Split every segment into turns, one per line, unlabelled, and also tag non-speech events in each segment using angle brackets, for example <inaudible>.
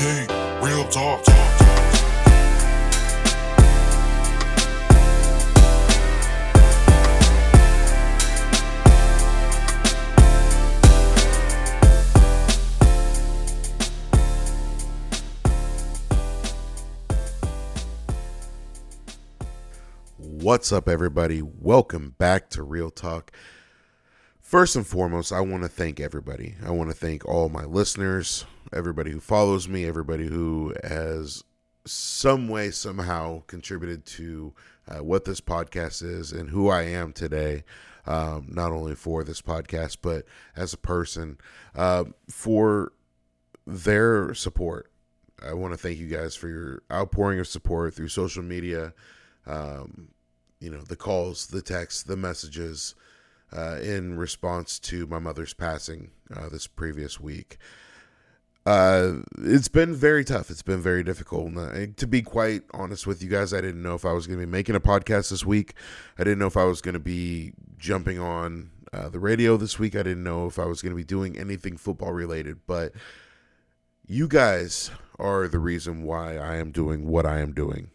Real talk.
What's up, everybody? Welcome back to Real Talk. First and foremost, I want to thank everybody. I want to thank all my listeners, everybody who follows me, everybody who has some way, somehow contributed to uh, what this podcast is and who I am today. Um, not only for this podcast, but as a person, uh, for their support. I want to thank you guys for your outpouring of support through social media. Um, you know, the calls, the texts, the messages uh, in response to my mother's passing uh, this previous week. Uh, it's been very tough. It's been very difficult. And, uh, to be quite honest with you guys, I didn't know if I was going to be making a podcast this week. I didn't know if I was going to be jumping on uh, the radio this week. I didn't know if I was going to be doing anything football related. But you guys are the reason why I am doing what I am doing.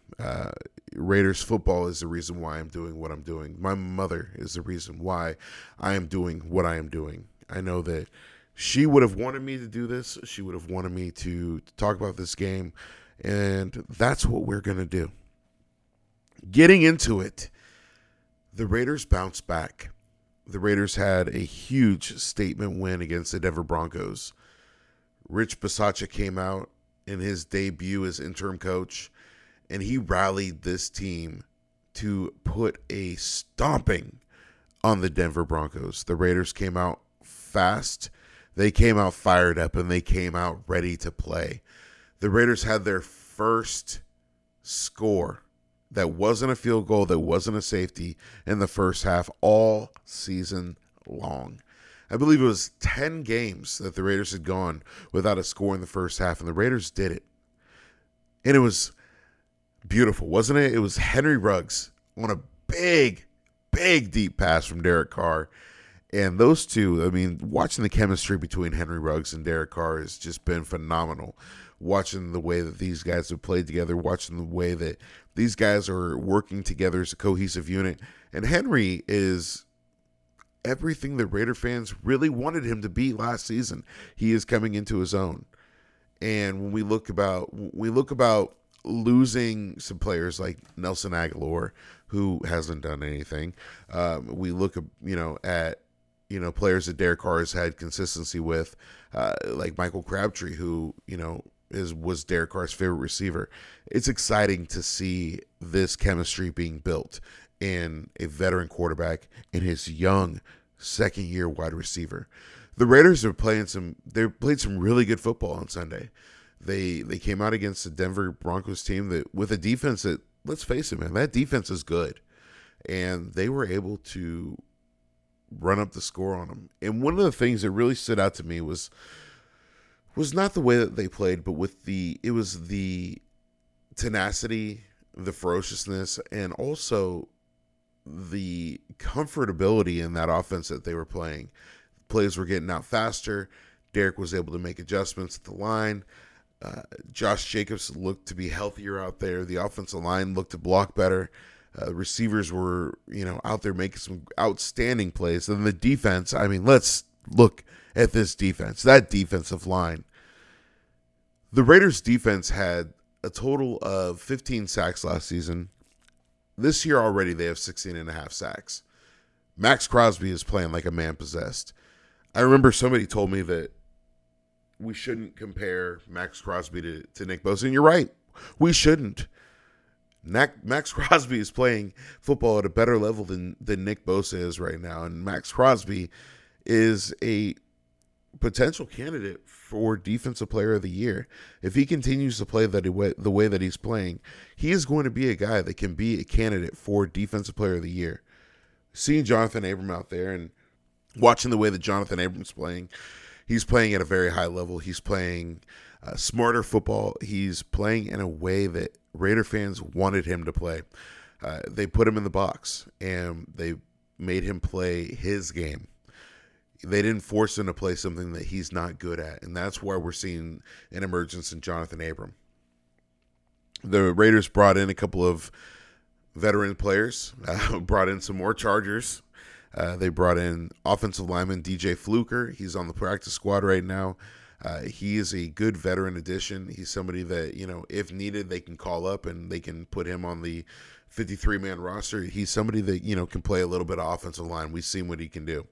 Raiders football is the reason why I'm doing what I'm doing. My mother is the reason why I am doing what I am doing. I know that she would have wanted me to do this. She would have wanted me to, to talk about this game. And that's what we're going to do. Getting into it, the Raiders bounced back. The Raiders had a huge statement win against the Denver Broncos. Rich Bisaccia came out in his debut as interim coach and he rallied this team to put a stomping on the Denver Broncos. The Raiders came out fast, they came out fired up, and they came out ready to play. The Raiders had their first score that wasn't a field goal, that wasn't a safety in the first half all season long. I believe it was 10 games that the Raiders had gone without a score in the first half, and the Raiders did it. And it was beautiful, wasn't it? It was Henry Ruggs on a big, big deep pass from Derek Carr. And those two, I mean, watching the chemistry between Henry Ruggs and Derek Carr has just been phenomenal. Watching the way that these guys have played together, watching the way that these guys are working together as a cohesive unit. And Henry is everything that Raider fans really wanted him to be last season. He is coming into his own. And when we look about we look about losing some players like Nelson Agholor, who hasn't done anything. Um, we look, you know, at you know players that Derek Carr has had consistency with, uh, like Michael Crabtree, who you know is was Derek Carr's favorite receiver. It's exciting to see this chemistry being built in a veteran quarterback and his young second year wide receiver. The Raiders are playing some. They played some really good football on Sunday they they came out against the Denver Broncos team that with a defense that let's face it, man, that defense is good, and they were able to run up the score on them. And one of the things that really stood out to me was was not the way that they played, but with the it was the tenacity, the ferociousness, and also the comfortability in that offense that they were playing. Plays were getting out faster. Derek was able to make adjustments at the line. Josh Jacobs looked to be healthier out there. The offensive line looked to block better. Uh, receivers were, you know, out there making some outstanding plays. And the defense, I mean, let's look at this defense. That defensive line. The Raiders defense had a total of 15 sacks last season. This year already they have 16 and a half sacks. Maxx Crosby is playing like a man possessed. I remember somebody told me that we shouldn't compare Maxx Crosby to, to Nick Bosa. And you're right. We shouldn't. Maxx <laughs> Crosby is playing football at a better level than, than Nick Bosa is right now. And Maxx Crosby is a potential candidate for defensive player of the year. If he continues to play that the way that he's playing, he is going to be a guy that can be a candidate for defensive player of the year. Seeing Johnathan Abram out there and watching the way that Johnathan Abram's playing, he's playing at a very high level. He's playing uh, smarter football. He's playing in a way that Raider fans wanted him to play. Uh, they put him in the box and they made him play his game. they didn't force him to play something that he's not good at, and that's why we're seeing an emergence in Johnathan Abram. The Raiders brought in a couple of veteran players, uh, <laughs> brought in some more Chargers. Uh, they brought in offensive lineman DJ Fluker. He's on the practice squad right now. Uh, he is a good veteran addition. He's somebody that, you know, if needed, they can call up and they can put him on the 53 man roster. He's somebody that, you know, can play a little bit of offensive line. We've seen what he can do.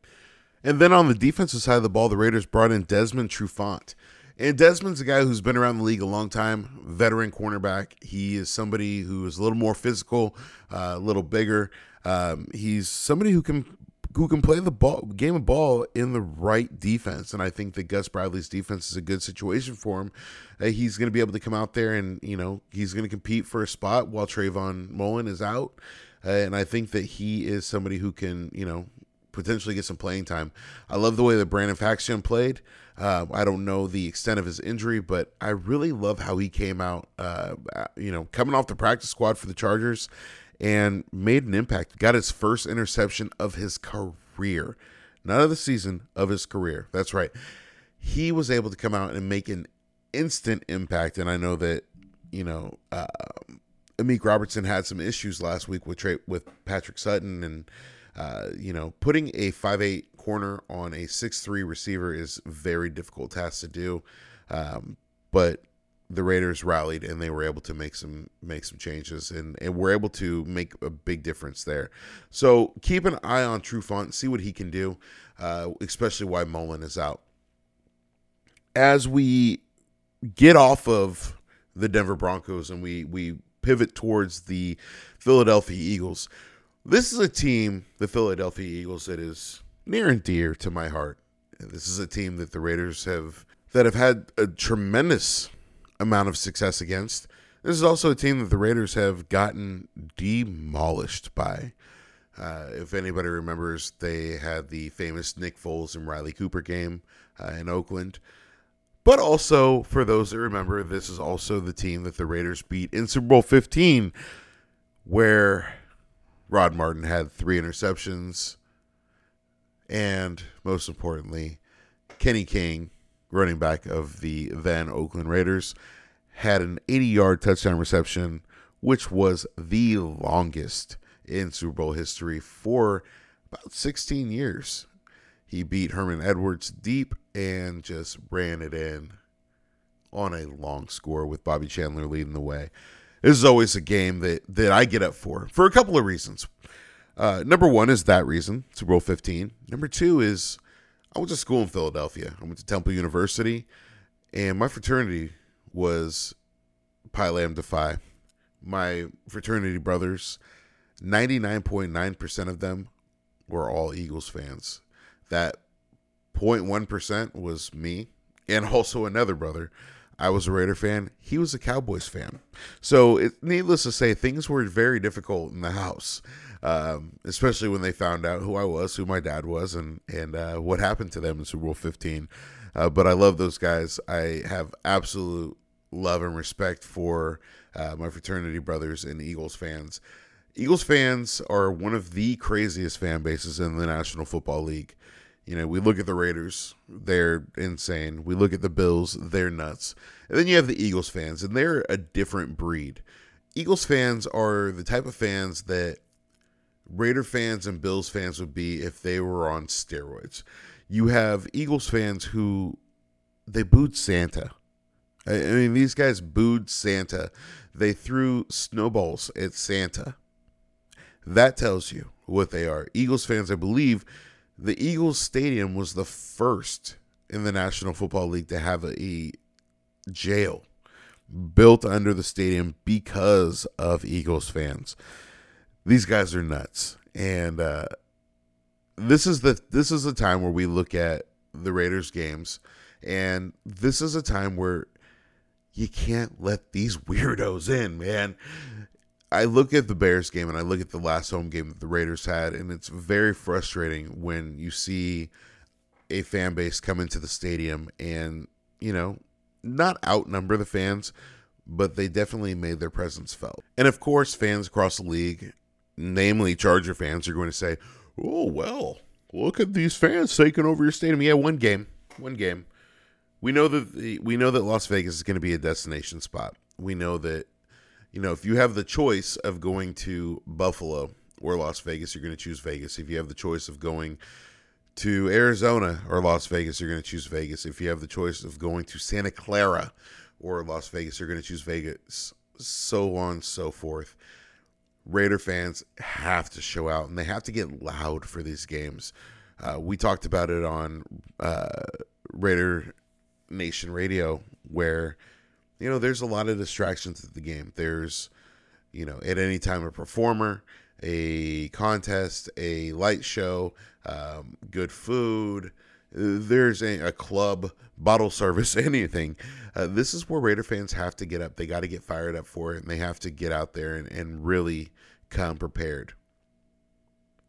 And then on the defensive side of the ball, the Raiders brought in Desmond Trufant. And Desmond's a guy who's been around the league a long time, veteran cornerback. He is somebody who is a little more physical, uh, a little bigger. Um, he's somebody who can who can play the ball game of ball in the right defense. And I think that Gus Bradley's defense is a good situation for him. Uh, he's going to be able to come out there and you know he's going to compete for a spot while Trayvon Mullen is out. Uh, and I think that he is somebody who can you know potentially get some playing time. I love the way that Brandon Facyson played. Uh, I don't know the extent of his injury, but I really love how he came out. Uh, you know, coming off the practice squad for the Chargers and made an impact. Got his first interception of his career, not of the season of his career. That's right. He was able to come out and make an instant impact. And I know that you know. Uh, Amik Robertson had some issues last week with Trey, with Patrick Sutton and uh, you know, putting a five eight corner on a six three receiver is very difficult task to do. Um, but the Raiders rallied and they were able to make some make some changes and, and were able to make a big difference there. So keep an eye on True Trufant, see what he can do, uh, especially why Mullen is out. As we get off of the Denver Broncos and we we pivot towards the Philadelphia Eagles, this is a team, the Philadelphia Eagles, that is near and dear to my heart. This is a team that the Raiders have that have had a tremendous amount of success against. This is also a team that the Raiders have gotten demolished by. Uh, if anybody remembers, they had the famous Nick Foles and Riley Cooper game uh, in Oakland. But also, for those that remember, this is also the team that the Raiders beat in Super Bowl 15, where Rod Martin had three interceptions. And most importantly, Kenny King, running back of the then Oakland Raiders, had an 80 yard touchdown reception, which was the longest in Super Bowl history for about 16 years. He beat Herman Edwards deep and just ran it in on a long score with Bobby Chandler leading the way. This is always a game that that I get up for for a couple of reasons. Uh, number one is that reason, Super Bowl 15. Number two is I went to school in Philadelphia. I went to Temple University, and my fraternity was Pi Lambda Phi. My fraternity brothers, 99.9% of them were all Eagles fans. That 0.1% was me and also another brother. I was a Raider fan. He was a Cowboys fan. So, it, needless to say, things were very difficult in the house, um, especially when they found out who I was, who my dad was, and and uh, what happened to them in Super Bowl 15. Uh, but I love those guys. I have absolute love and respect for uh, my fraternity brothers and Eagles fans. Eagles fans are one of the craziest fan bases in the National Football League. You know, we look at the Raiders, they're insane. We look at the Bills, they're nuts. And then you have the Eagles fans, and they're a different breed. Eagles fans are the type of fans that Raider fans and Bills fans would be if they were on steroids. You have Eagles fans who they booed Santa. I mean, these guys booed Santa. They threw snowballs at Santa. That tells you what they are. Eagles fans, I believe, the Eagles Stadium was the first in the National Football League to have a, a jail built under the stadium because of Eagles fans. These guys are nuts, and uh, this is the this is the time where we look at the Raiders games, and this is a time where you can't let these <laughs> weirdos in, man. I look at the Bears game and I look at the last home game that the Raiders had, and it's very frustrating when you see a fan base come into the stadium and, you know, not outnumber the fans, but they definitely made their presence felt. And of course, fans across the league, namely Charger fans, are going to say, oh, well, look at these fans taking over your stadium. Yeah, one game, one game. We know that the, we know that Las Vegas is going to be a destination spot. We know that you know if you have the choice of going to Buffalo or Las Vegas, you're going to choose Vegas. If you have the choice of going to Arizona or Las Vegas, you're going to choose Vegas. If you have the choice of going to Santa Clara or Las Vegas, you're going to choose Vegas. So on, so forth. Raider fans have to show out and they have to get loud for these games. Uh, we talked about it on uh, Raider Nation Radio, where you know there's a lot of distractions at the game. There's you know at any time a performer, a contest, a light show, um, good food. There's a, a, club, bottle service, <laughs> anything. Uh, this is where Raider fans have to get up. They got to get fired up for it, and they have to get out there and, and really come prepared.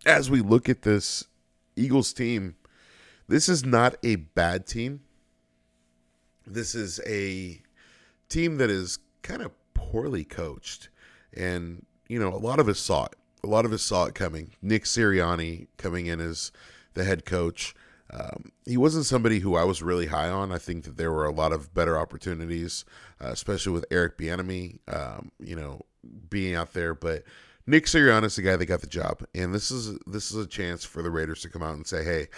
As we look at this Eagles team, this is not a bad team. This is a team that is kind of poorly coached. And, you know, a lot of us saw it a lot of us saw it coming. Nick Sirianni coming in as the head coach. Um, he wasn't somebody who I was really high on. I think that there were a lot of better opportunities, uh, especially with Eric Bieniemy, um, you know, being out there. But Nick Sirianni is the guy that got the job, and this is this is a chance for the Raiders to come out and say, "Hey,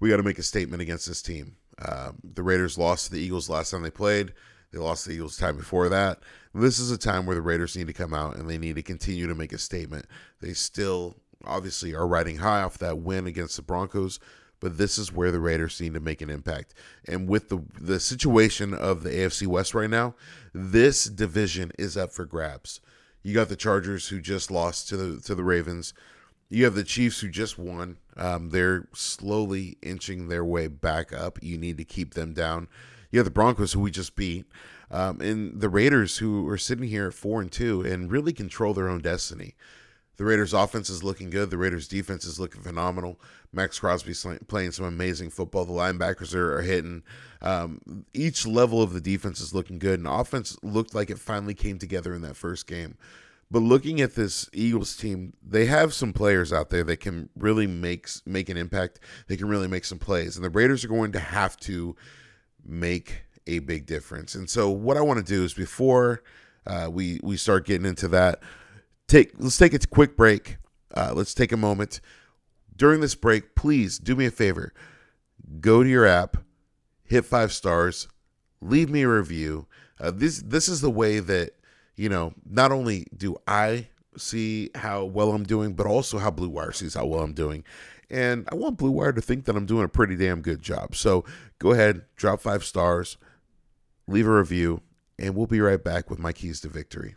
we got to make a statement against this team." Um, the Raiders lost to the Eagles last time they played. They lost to the Eagles time before that. This is a time where the Raiders need to come out and they need to continue to make a statement. They still obviously are riding high off that win against the Broncos, but this is where the Raiders need to make an impact. And with the the situation of the AFC West right now, this division is up for grabs. You got the Chargers who just lost to the to the Ravens. You have the Chiefs who just won. Um, they're slowly inching their way back up. You need to keep them down. You have the Broncos who we just beat, um, and the Raiders who are sitting here at four and two and really control their own destiny. The Raiders' offense is looking good. The Raiders' defense is looking phenomenal. Maxx Crosby's playing some amazing football. The linebackers are, are hitting. Um, each level of the defense is looking good, and offense looked like it finally came together in that first game. But looking at this Eagles team, they have some players out there that can really make make an impact. They can really make some plays, and the Raiders are going to have to make a big difference. And so, what I want to do is before uh, we we start getting into that, take let's take a quick break. Uh, let's take a moment during this break. Please do me a favor. Go to your app, hit five stars, leave me a review. Uh, this this is the way that you know. Not only do I see how well I'm doing, but also how Blue Wire sees how well I'm doing. And I want Blue Wire to think that I'm doing a pretty damn good job. So go ahead, drop five stars, leave a review, and we'll be right back with my keys to victory.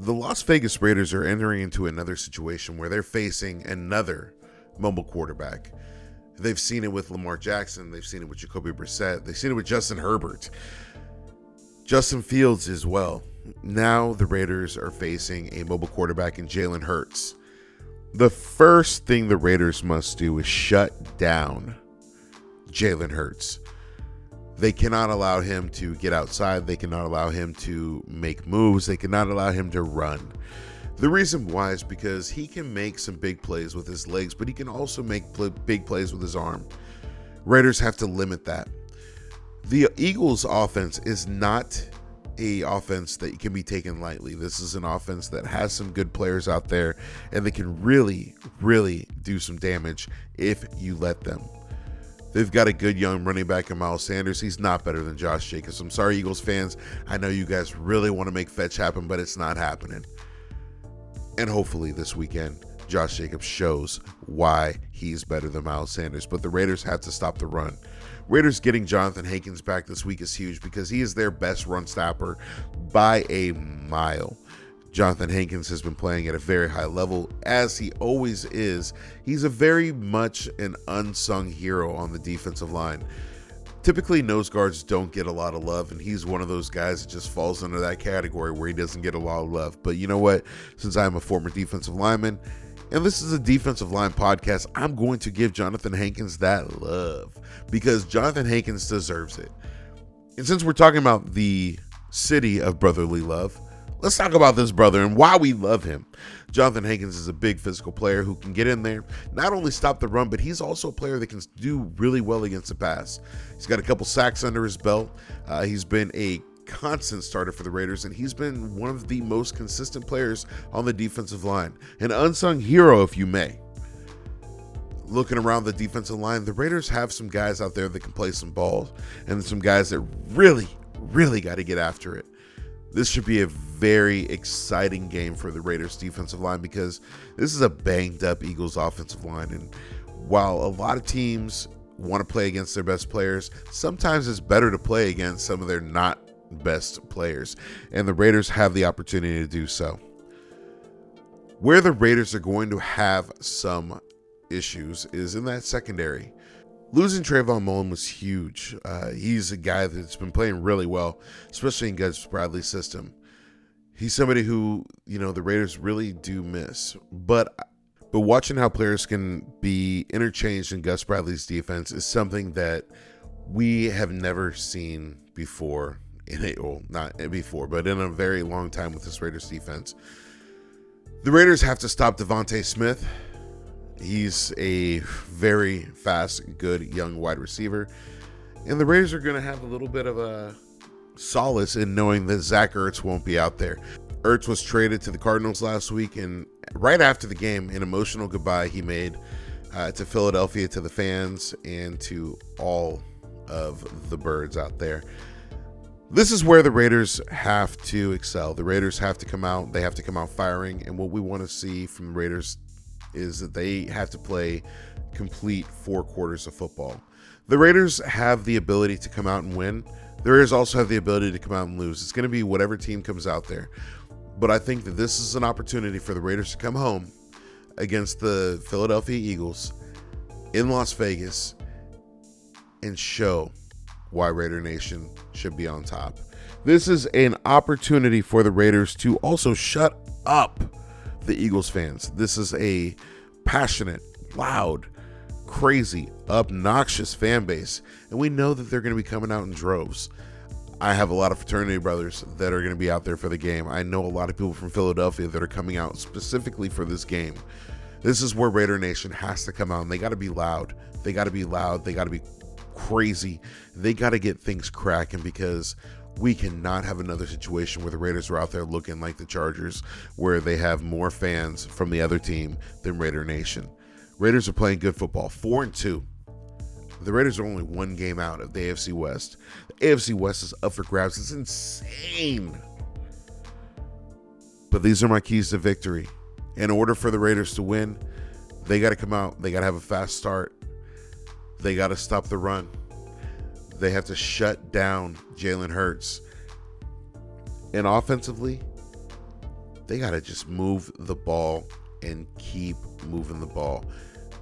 The Las Vegas Raiders are entering into another situation where they're facing another mobile quarterback. They've seen it with Lamar Jackson, they've seen it with Jacoby Brissett, they've seen it with Justin Herbert, Justin Fields as well. Now the Raiders are facing a mobile quarterback in Jalen Hurts. The first thing the Raiders must do is shut down Jalen Hurts. They cannot allow him to get outside. They cannot allow him to make moves. They cannot allow him to run. The reason why is because he can make some big plays with his legs, but he can also make pl- big plays with his arm. Raiders have to limit that. The Eagles' offense is not a offense that can be taken lightly. This is an offense that has some good players out there and they can really, really do some damage if you let them. They've got a good young running back in Miles Sanders. He's not better than Josh Jacobs. I'm sorry, Eagles fans. I know you guys really want to make fetch happen, but it's not happening. And hopefully this weekend, Josh Jacobs shows why he's better than Miles Sanders. But the Raiders have to stop the run. Raiders getting Johnathan Hankins back this week is huge because he is their best run stopper by a mile. Johnathan Hankins has been playing at a very high level, as he always is. He's a very much an unsung hero on the defensive line. Typically, nose guards don't get a lot of love, and he's one of those guys that just falls under that category where he doesn't get a lot of love. But you know what? Since I'm a former defensive lineman, and this is a defensive line podcast, I'm going to give Johnathan Hankins that love because Johnathan Hankins deserves it. And since we're talking about the city of brotherly love, let's talk about this brother and why we love him. Johnathan Hankins is a big physical player who can get in there, not only stop the run, but he's also a player that can do really well against the pass. He's got a couple sacks under his belt. Uh, he's been a constant starter for the Raiders, and he's been one of the most consistent players on the defensive line. An unsung hero, if you may. Looking around the defensive line, the Raiders have some guys out there that can play some balls, and some guys that really, really got to get after it. This should be a very exciting game for the Raiders defensive line because this is a banged up Eagles offensive line. And while a lot of teams want to play against their best players, sometimes it's better to play against some of their not best players, and the Raiders have the opportunity to do so. Where the Raiders are going to have some issues is in that secondary. Losing Trayvon Mullen was huge. Uh, he's a guy that's been playing really well, especially in Gus Bradley's system. He's somebody who, you know, the Raiders really do miss. But but watching how players can be interchanged in Gus Bradley's defense is something that we have never seen before in a well, not before, but in a very long time with this Raiders defense. The Raiders have to stop DeVonta Smith. He's a very fast, good young wide receiver. And the Raiders are going to have a little bit of a solace in knowing that Zach Ertz won't be out there. Ertz was traded to the Cardinals last week, and right after the game, an emotional goodbye he made uh, to Philadelphia, to the fans, and to all of the birds out there this is where the Raiders have to excel. The Raiders have to come out. They have to come out firing. And what we want to see from the Raiders is that they have to play complete four quarters of football. The Raiders have the ability to come out and win. The Raiders also have the ability to come out and lose. It's going to be whatever team comes out there. But I think that this is an opportunity for the Raiders to come home against the Philadelphia Eagles in Las Vegas and show why Raider Nation should be on top. This is an opportunity for the Raiders to also shut up the Eagles fans. This is a passionate, loud, crazy, obnoxious fan base, and we know that they're going to be coming out in droves. I have a lot of fraternity brothers that are going to be out there for the game. I know a lot of people from Philadelphia that are coming out specifically for this game. This is where Raider Nation has to come out and they got to be loud. They got to be loud. They got to be crazy. They got to get things cracking because we cannot have another situation where the Raiders are out there looking like the Chargers, where they have more fans from the other team than Raider Nation. Raiders are playing good football, four and two. The Raiders are only one game out of the AFC West. The AFC West is up for grabs. It's insane. But these are my keys to victory. In order for the Raiders to win, they got to come out. They got to have a fast start. They got to stop the run. They have to shut down Jalen Hurts. And offensively, they got to just move the ball and keep moving the ball.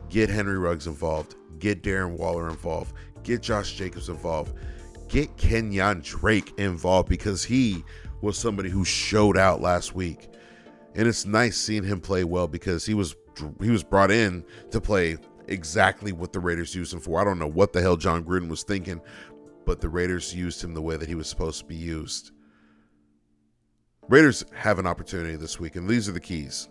Get Henry Ruggs involved. Get Darren Waller involved. Get Josh Jacobs involved. Get Kenyan Drake involved because he was somebody who showed out last week. And it's nice seeing him play well because he was he was brought in to play exactly what the Raiders used him for. I don't know what the hell Jon Gruden was thinking, but the Raiders used him the way that he was supposed to be used. Raiders have an opportunity this week, and these are the keys.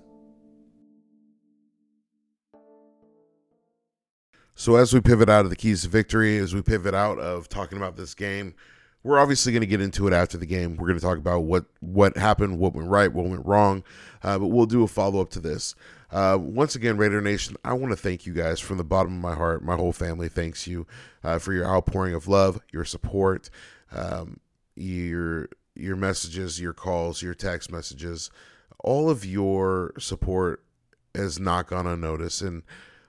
So, as we pivot out of the keys to victory, as we pivot out of talking about this game, we're obviously going to get into it after the game. We're going to talk about what what happened, what went right, what went wrong, uh, but we'll do a follow up to this. Uh, once again, Raider Nation, I want to thank you guys from the bottom of my heart. My whole family thanks you uh, for your outpouring of love, your support, um, your your messages, your calls, your text messages. All of your support has not gone unnoticed, and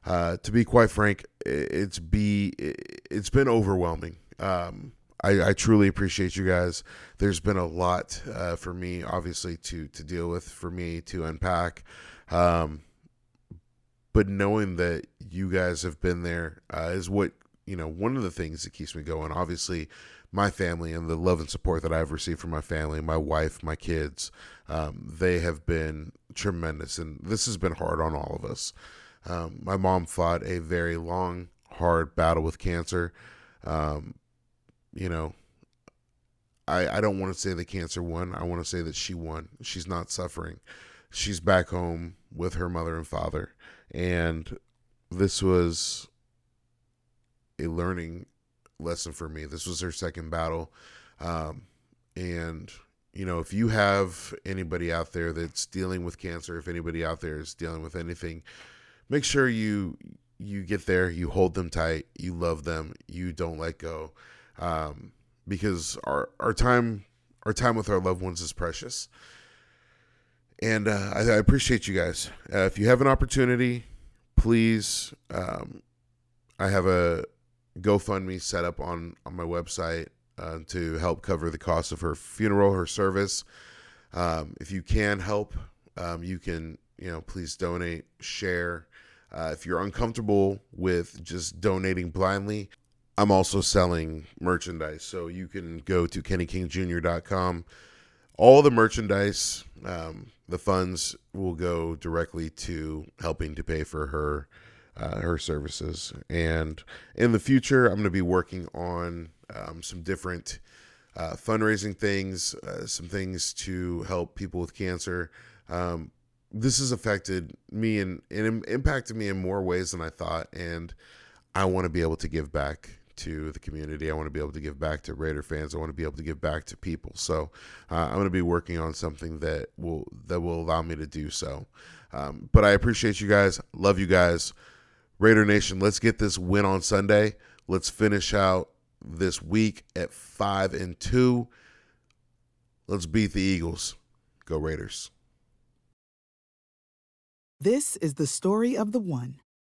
uh, to be quite frank, it's be it's been overwhelming. Um, I, I, truly appreciate you guys. There's been a lot uh, for me, obviously, to to deal with, for me to unpack. Um, but knowing that you guys have been there uh, is what you know. One of the things that keeps me going. Obviously, my family and the love and support that I've received from my family, my wife, my kids, um, they have been tremendous, and this has been hard on all of us. Um, my mom fought a very long, hard battle with cancer. Um, you know, I, I don't want to say the cancer won. I want to say that she won. She's not suffering. She's back home with her mother and father. And this was a learning lesson for me. This was her second battle. Um, and, you know, if you have anybody out there that's dealing with cancer, if anybody out there is dealing with anything, make sure you you get there, you hold them tight, you love them, you don't let go um, because our our time our time with our loved ones is precious. And uh, I, I, appreciate you guys. Uh, if you have an opportunity, please. Um, I have a GoFundMe set up on on my website uh, to help cover the cost of her funeral, her service. Um, if you can help, um, you can you know please donate, share. Uh, if you're uncomfortable with just donating blindly, I'm also selling merchandise. So you can go to kennykingjr.com. All the merchandise, um, the funds will go directly to helping to pay for her uh, her services. And in the future, I'm going to be working on um, some different uh, fundraising things, uh, some things to help people with cancer. Um, this has affected me and, and impacted me in more ways than I thought. And I want to be able to give back to the community. I want to be able to give back to Raider fans. I want to be able to give back to people. So uh, I'm going to be working on something that will that will allow me to do so. Um, but I appreciate you guys. Love you guys. Raider Nation, let's get this win on Sunday. Let's finish out this week at five and two. Let's beat the Eagles. Go Raiders.
This is the story of the one.